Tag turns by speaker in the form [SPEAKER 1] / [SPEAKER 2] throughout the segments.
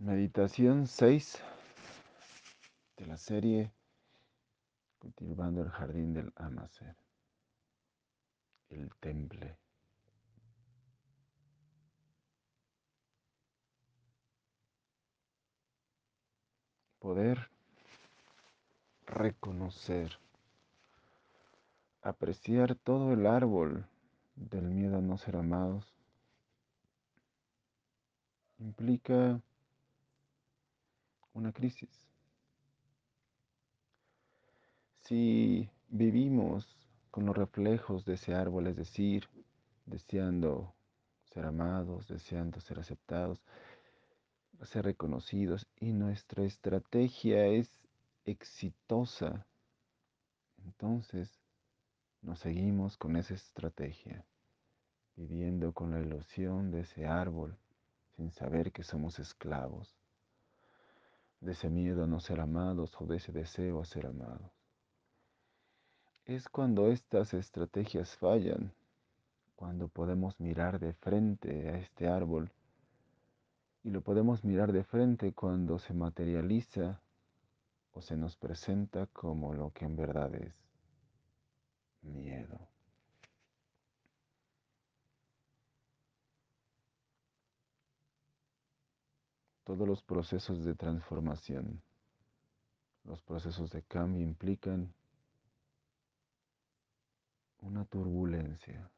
[SPEAKER 1] Meditación 6 de la serie Cultivando el Jardín del Amacer, el temple. Poder reconocer, apreciar todo el árbol del miedo a no ser amados implica una crisis. Si vivimos con los reflejos de ese árbol, es decir, deseando ser amados, deseando ser aceptados, ser reconocidos, y nuestra estrategia es exitosa, entonces nos seguimos con esa estrategia, viviendo con la ilusión de ese árbol, sin saber que somos esclavos de ese miedo a no ser amados o de ese deseo a ser amados. Es cuando estas estrategias fallan, cuando podemos mirar de frente a este árbol y lo podemos mirar de frente cuando se materializa o se nos presenta como lo que en verdad es miedo. Todos los procesos de transformación, los procesos de cambio implican una turbulencia.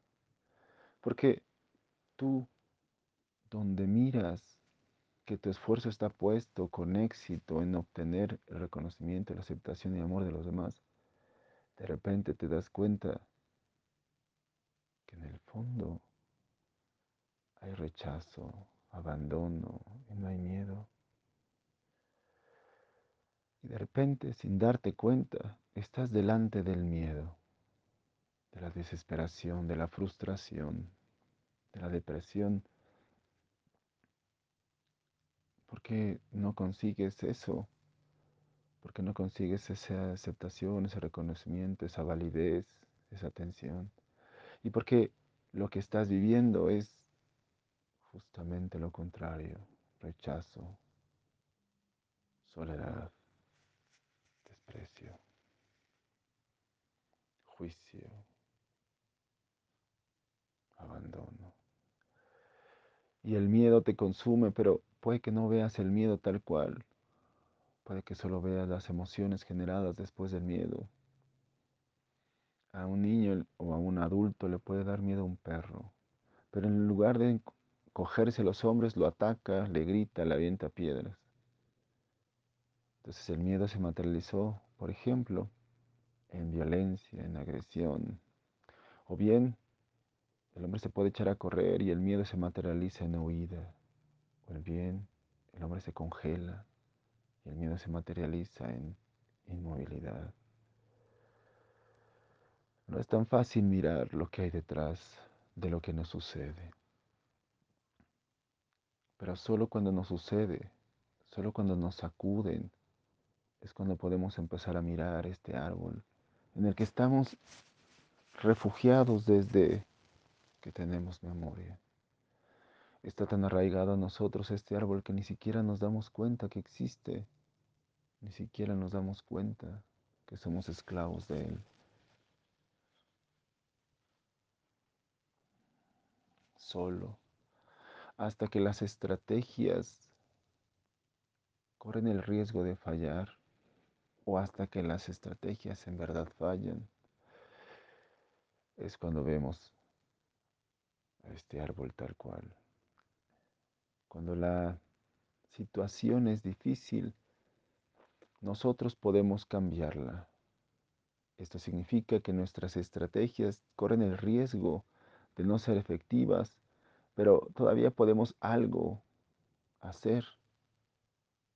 [SPEAKER 1] Porque tú, donde miras que tu esfuerzo está puesto con éxito en obtener el reconocimiento, la aceptación y amor de los demás, de repente te das cuenta que en el fondo hay rechazo, abandono y no hay miedo. Y de repente, sin darte cuenta, estás delante del miedo, de la desesperación, de la frustración, de la depresión. ¿Por qué no consigues eso? ¿Por qué no consigues esa aceptación, ese reconocimiento, esa validez, esa atención? Y porque lo que estás viviendo es justamente lo contrario, rechazo, soledad, desprecio, juicio, abandono. Y el miedo te consume, pero puede que no veas el miedo tal cual. Puede que solo veas las emociones generadas después del miedo. A un niño o a un adulto le puede dar miedo a un perro, pero en lugar de cogerse a los hombres, lo ataca, le grita, le avienta piedras. Entonces el miedo se materializó, por ejemplo, en violencia, en agresión. O bien, el hombre se puede echar a correr y el miedo se materializa en huida. O bien, el hombre se congela y el miedo se materializa en inmovilidad. No es tan fácil mirar lo que hay detrás de lo que nos sucede. Pero solo cuando nos sucede, solo cuando nos sacuden, es cuando podemos empezar a mirar este árbol en el que estamos refugiados desde que tenemos memoria. Está tan arraigado a nosotros este árbol que ni siquiera nos damos cuenta que existe, ni siquiera nos damos cuenta que somos esclavos de él. Solo hasta que las estrategias corren el riesgo de fallar o hasta que las estrategias en verdad fallan, es cuando vemos a este árbol tal cual. Cuando la situación es difícil, nosotros podemos cambiarla. Esto significa que nuestras estrategias corren el riesgo de no ser efectivas pero todavía podemos algo hacer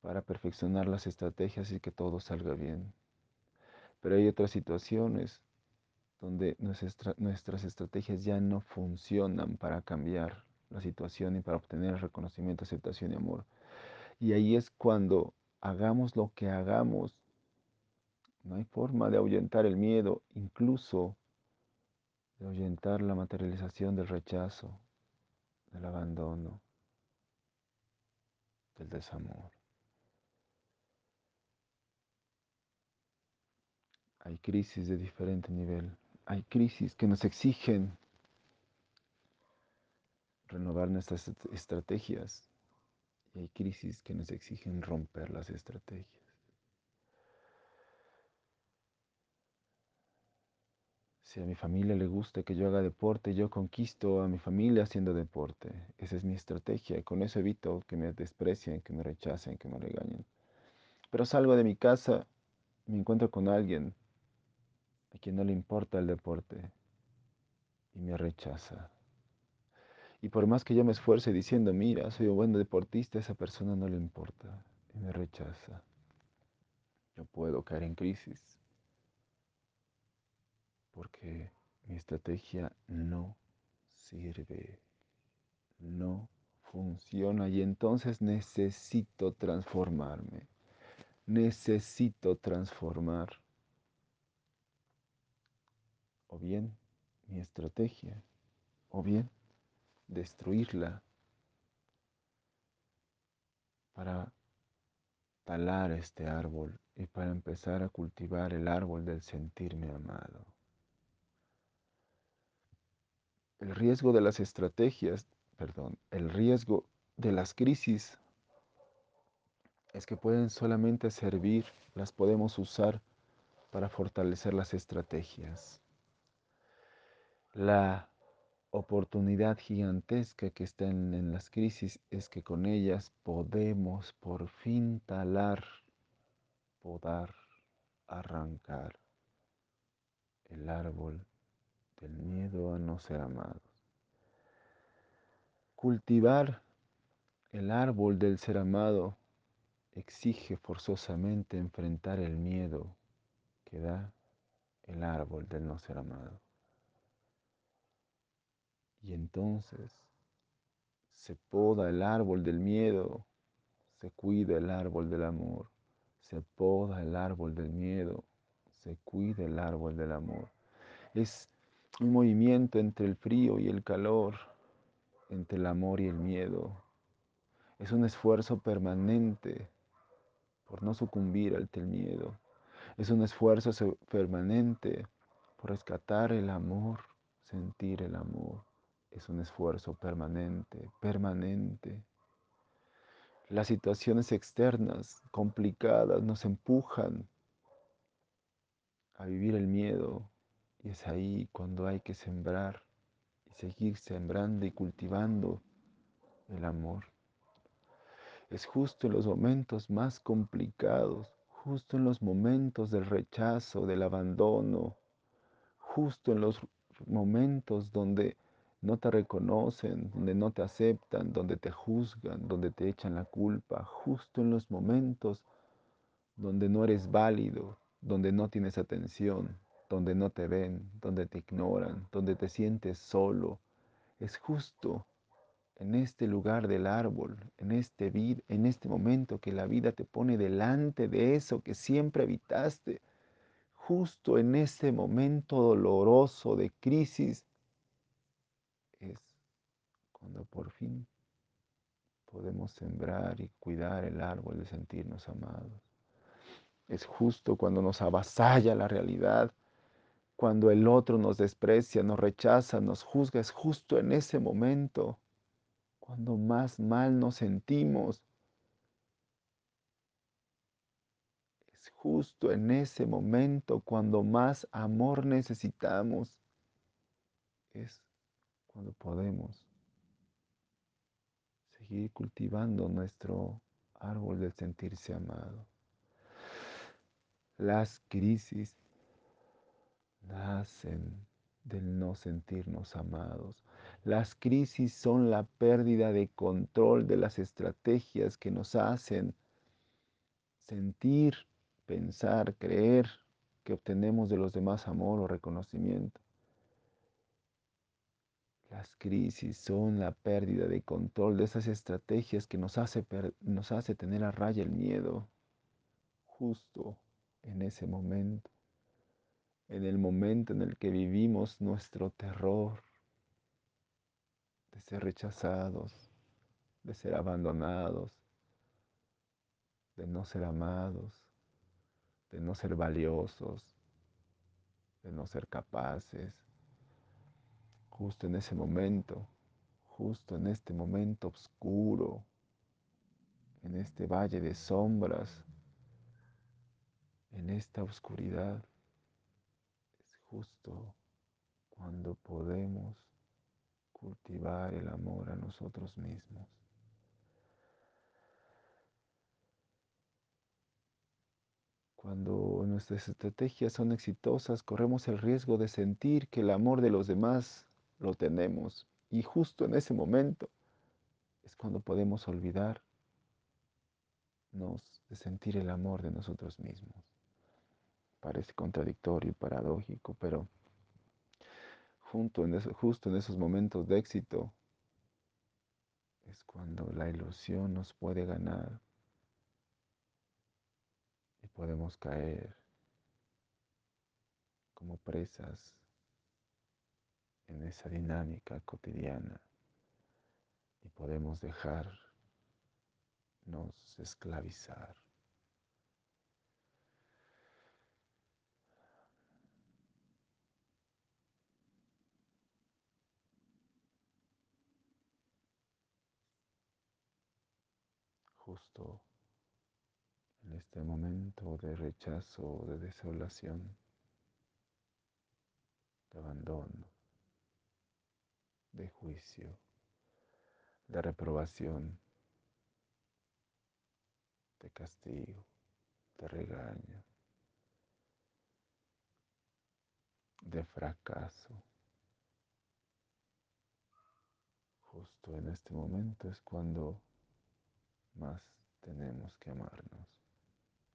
[SPEAKER 1] para perfeccionar las estrategias y que todo salga bien. Pero hay otras situaciones donde nuestras estrategias ya no funcionan para cambiar la situación y para obtener reconocimiento, aceptación y amor. Y ahí es cuando hagamos lo que hagamos, no hay forma de ahuyentar el miedo, incluso de ahuyentar la materialización del rechazo, el abandono. del desamor. Hay crisis de diferente nivel. Hay crisis que nos exigen renovar nuestras estrategias y hay crisis que nos exigen romper las estrategias. Si a mi familia le gusta que yo haga deporte, yo conquisto a mi familia haciendo deporte. Esa es mi estrategia y con eso evito que me desprecien, que me rechacen, que me regañen. Pero salgo de mi casa, me encuentro con alguien a quien no le importa el deporte y me rechaza. Y por más que yo me esfuerce diciendo, mira, soy un buen deportista, esa persona no le importa y me rechaza. Yo puedo caer en crisis porque mi estrategia no sirve, no funciona y entonces necesito transformarme, necesito transformar o bien mi estrategia o bien destruirla para talar este árbol y para empezar a cultivar el árbol del sentirme amado. El riesgo de las estrategias, perdón, el riesgo de las crisis es que pueden solamente servir, las podemos usar para fortalecer las estrategias. La oportunidad gigantesca que está en, las crisis es que con ellas podemos por fin talar, podar, arrancar el árbol del miedo a no ser amados. Cultivar el árbol del ser amado exige forzosamente enfrentar el miedo que da el árbol del no ser amado. Y entonces se poda el árbol del miedo, se cuida el árbol del amor, se poda el árbol del miedo, se cuida el árbol del amor. Es un movimiento entre el frío y el calor, entre el amor y el miedo. Es un esfuerzo permanente por no sucumbir ante el miedo. Es un esfuerzo permanente por rescatar el amor, sentir el amor. Es un esfuerzo permanente, permanente. Las situaciones externas complicadas nos empujan a vivir el miedo, y es ahí cuando hay que sembrar y seguir sembrando y cultivando el amor. Es justo en los momentos más complicados, justo en los momentos del rechazo, del abandono, justo en los momentos donde no te reconocen, donde no te aceptan, donde te juzgan, donde te echan la culpa, justo en los momentos donde no eres válido, donde no tienes atención, donde no te ven, donde te ignoran, donde te sientes solo. Es justo en este lugar del árbol, en este, vid en este momento que la vida te pone delante de eso que siempre evitaste. Justo en ese momento doloroso de crisis es cuando por fin podemos sembrar y cuidar el árbol de sentirnos amados. Es justo cuando nos avasalla la realidad cuando el otro nos desprecia, nos rechaza, nos juzga, es justo en ese momento cuando más mal nos sentimos. Es justo en ese momento cuando más amor necesitamos. Es cuando podemos seguir cultivando nuestro árbol de sentirse amado. Las crisis nacen del no sentirnos amados. Las crisis son la pérdida de control de las estrategias que nos hacen sentir, pensar, creer que obtenemos de los demás amor o reconocimiento. Las crisis son la pérdida de control de esas estrategias que nos hace, nos hace tener a raya el miedo justo en ese momento en el momento en el que vivimos nuestro terror de ser rechazados, de ser abandonados, de no ser amados, de no ser valiosos, de no ser capaces. Justo en ese momento, justo en este momento oscuro, en este valle de sombras, en esta oscuridad, justo cuando podemos cultivar el amor a nosotros mismos. Cuando nuestras estrategias son exitosas, corremos el riesgo de sentir que el amor de los demás lo tenemos. Y justo en ese momento es cuando podemos olvidarnos de sentir el amor de nosotros mismos. Parece contradictorio y paradójico, pero en justo en esos momentos de éxito es cuando la ilusión nos puede ganar y podemos caer como presas en esa dinámica cotidiana y podemos dejarnos esclavizar. Justo en este momento de rechazo, de desolación, de abandono, de juicio, de reprobación, de castigo, de regaño, de fracaso. Justo en este momento es cuando más tenemos que amarnos,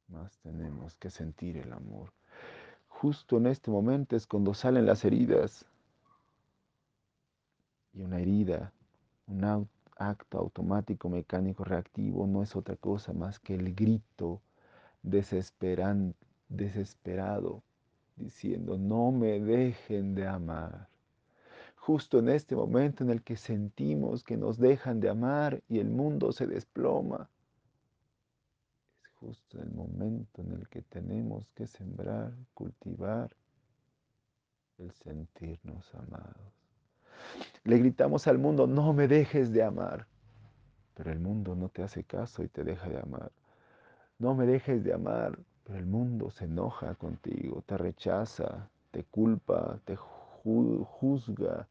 [SPEAKER 1] más tenemos que sentir el amor. Justo en este momento es cuando salen las heridas. Y una herida, un acto automático, mecánico, reactivo, no es otra cosa más que el grito desesperado, diciendo, no me dejen de amar justo en este momento en el que sentimos que nos dejan de amar y el mundo se desploma. Es justo el momento en el que tenemos que sembrar, cultivar el sentirnos amados. Le gritamos al mundo, no me dejes de amar, pero el mundo no te hace caso y te deja de amar. No me dejes de amar, pero el mundo se enoja contigo, te rechaza, te culpa, te juzga,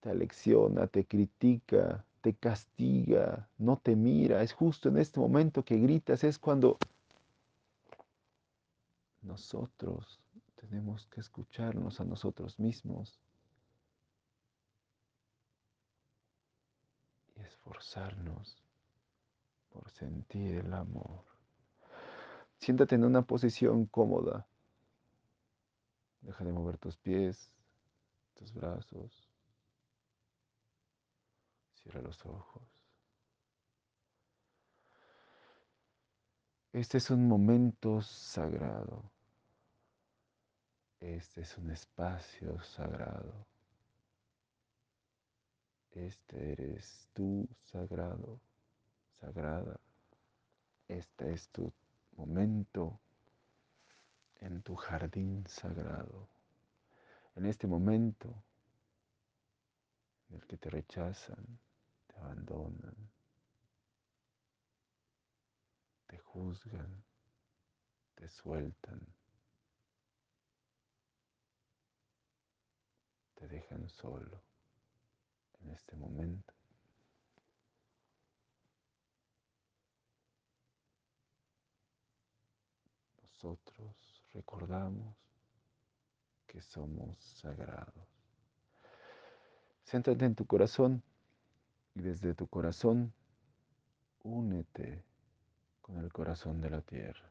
[SPEAKER 1] te alecciona, te critica, te castiga, no te mira. Es justo en este momento que gritas, es cuando nosotros tenemos que escucharnos a nosotros mismos y esforzarnos por sentir el amor. Siéntate en una posición cómoda. Deja de mover tus pies, tus brazos. Cierra los ojos. Este es un momento sagrado. Este es un espacio sagrado. Este eres tú sagrado, sagrada. Este es tu momento en tu jardín sagrado. En este momento en el que te rechazan, abandonan, te juzgan, te sueltan, te dejan solo en este momento. Nosotros recordamos que somos sagrados. Céntrate en tu corazón y desde tu corazón únete con el corazón de la tierra.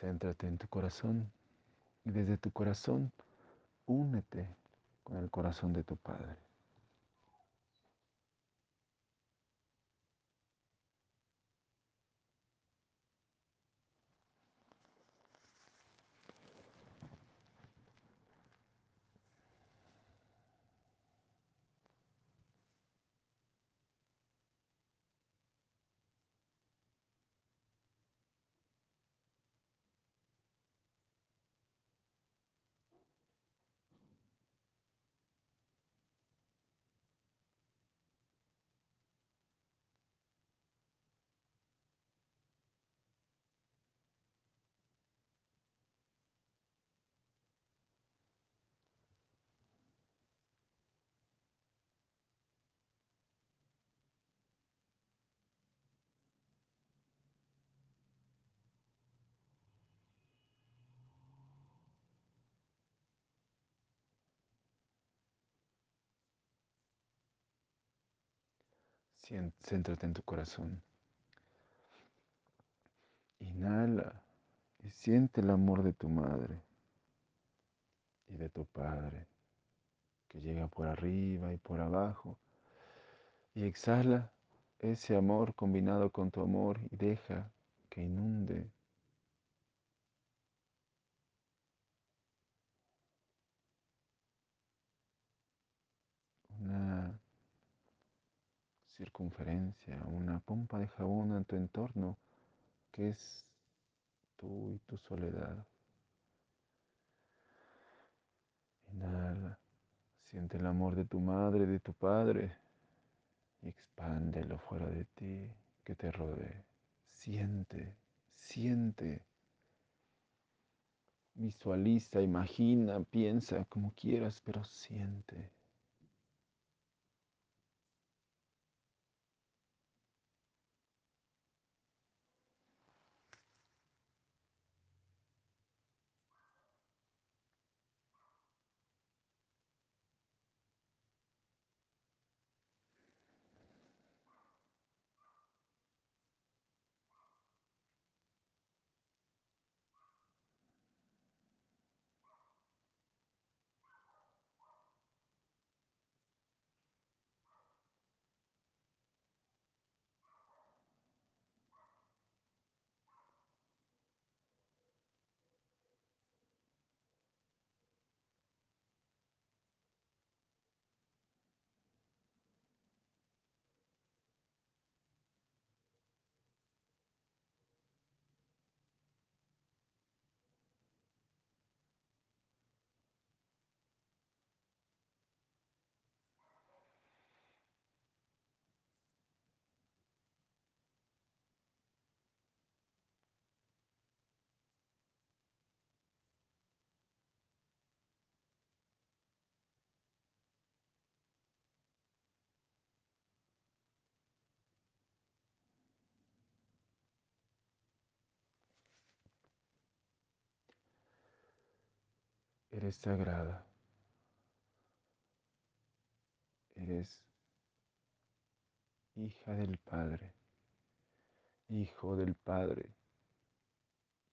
[SPEAKER 1] Céntrate en tu corazón y desde tu corazón únete con el corazón de tu Padre. Céntrate en tu corazón. Inhala y siente el amor de tu madre y de tu padre que llega por arriba y por abajo. Y exhala ese amor combinado con tu amor y deja que inunde una circunferencia, una pompa de jabón en tu entorno que es tú y tu soledad. Inhala, siente el amor de tu madre, de tu padre y expándelo fuera de ti, que te rodee. Siente, siente. Visualiza, imagina, piensa como quieras, pero siente. Eres sagrada. Eres hija del Padre, hijo del Padre,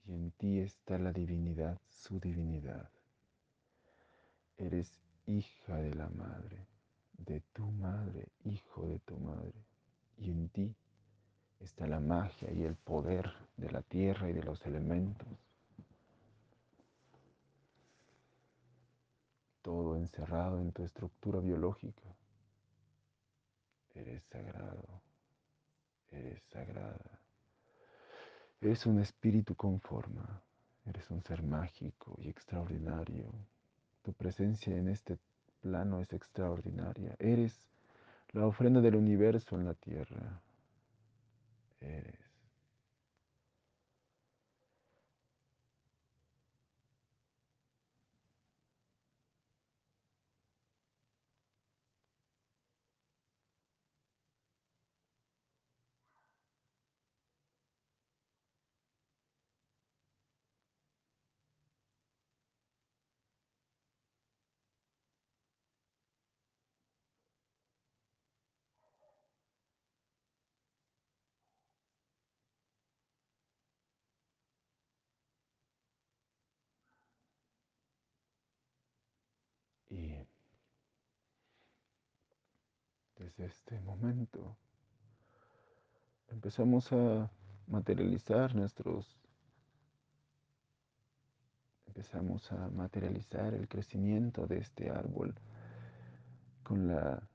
[SPEAKER 1] y en ti está la divinidad, su divinidad. Eres hija de la Madre, de tu Madre, hijo de tu Madre, y en ti está la magia y el poder de la tierra y de los elementos. Todo encerrado en tu estructura biológica. Eres sagrado, eres sagrada. Eres un espíritu con forma, eres un ser mágico y extraordinario. Tu presencia en este plano es extraordinaria. Eres la ofrenda del universo en la tierra. Eres. Desde este momento empezamos a materializar nuestros, empezamos a materializar el crecimiento de este árbol con la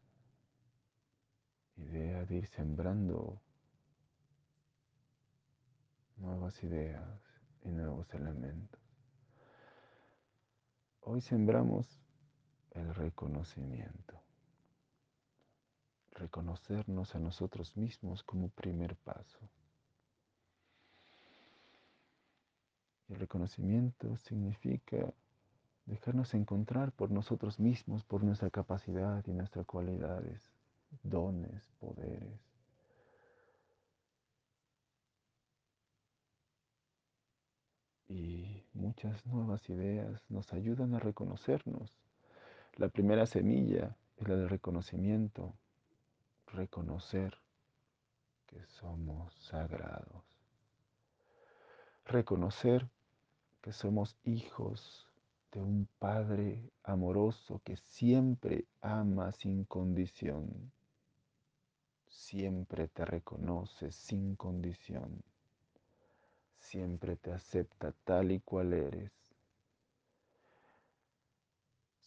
[SPEAKER 1] idea de ir sembrando nuevas ideas y nuevos elementos. Hoy sembramos el reconocimiento. Reconocernos a nosotros mismos como primer paso. El reconocimiento significa dejarnos encontrar por nosotros mismos, por nuestra capacidad y nuestras cualidades, dones, poderes. Y muchas nuevas ideas nos ayudan a reconocernos. La primera semilla es la del reconocimiento, reconocer que somos sagrados, reconocer que somos hijos de un Padre amoroso que siempre ama sin condición, siempre te reconoce sin condición. Siempre te acepta tal y cual eres.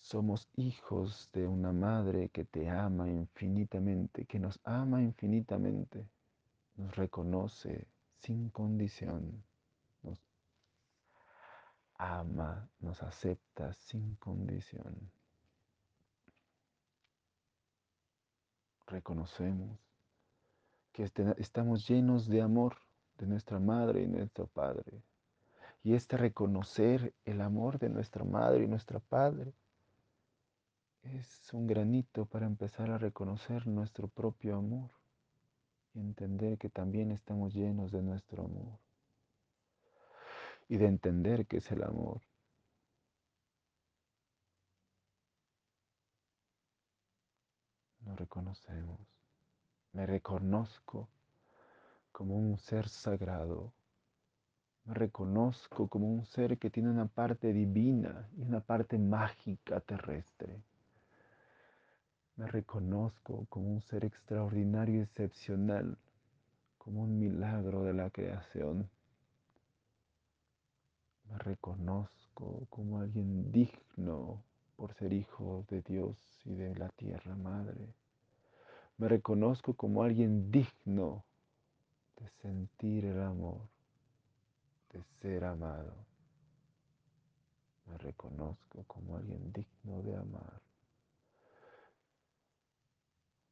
[SPEAKER 1] Somos hijos de una madre que te ama infinitamente, que nos ama infinitamente, nos reconoce sin condición, nos ama, nos acepta sin condición. Reconocemos que este, estamos llenos de amor de nuestra madre y nuestro padre. Y este reconocer el amor de nuestra madre y nuestro padre es un granito para empezar a reconocer nuestro propio amor y entender que también estamos llenos de nuestro amor. Y de entender que es el amor. No reconocemos. Me reconozco como un ser sagrado. Me reconozco como un ser que tiene una parte divina y una parte mágica terrestre. Me reconozco como un ser extraordinario y excepcional, como un milagro de la creación. Me reconozco como alguien digno por ser hijo de Dios y de la tierra madre. Me reconozco como alguien digno de sentir el amor, de ser amado. Me reconozco como alguien digno de amar.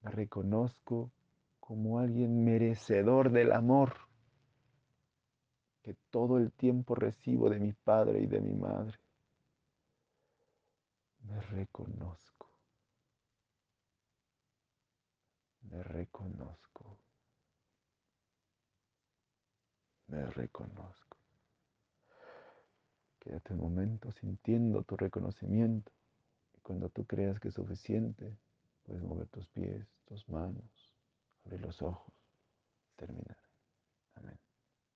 [SPEAKER 1] Me reconozco como alguien merecedor del amor que todo el tiempo recibo de mi padre y de mi madre. Me reconozco. Me reconozco. me reconozco. Quédate un momento sintiendo tu reconocimiento y cuando tú creas que es suficiente, puedes mover tus pies, tus manos, abrir los ojos, terminar. Amén.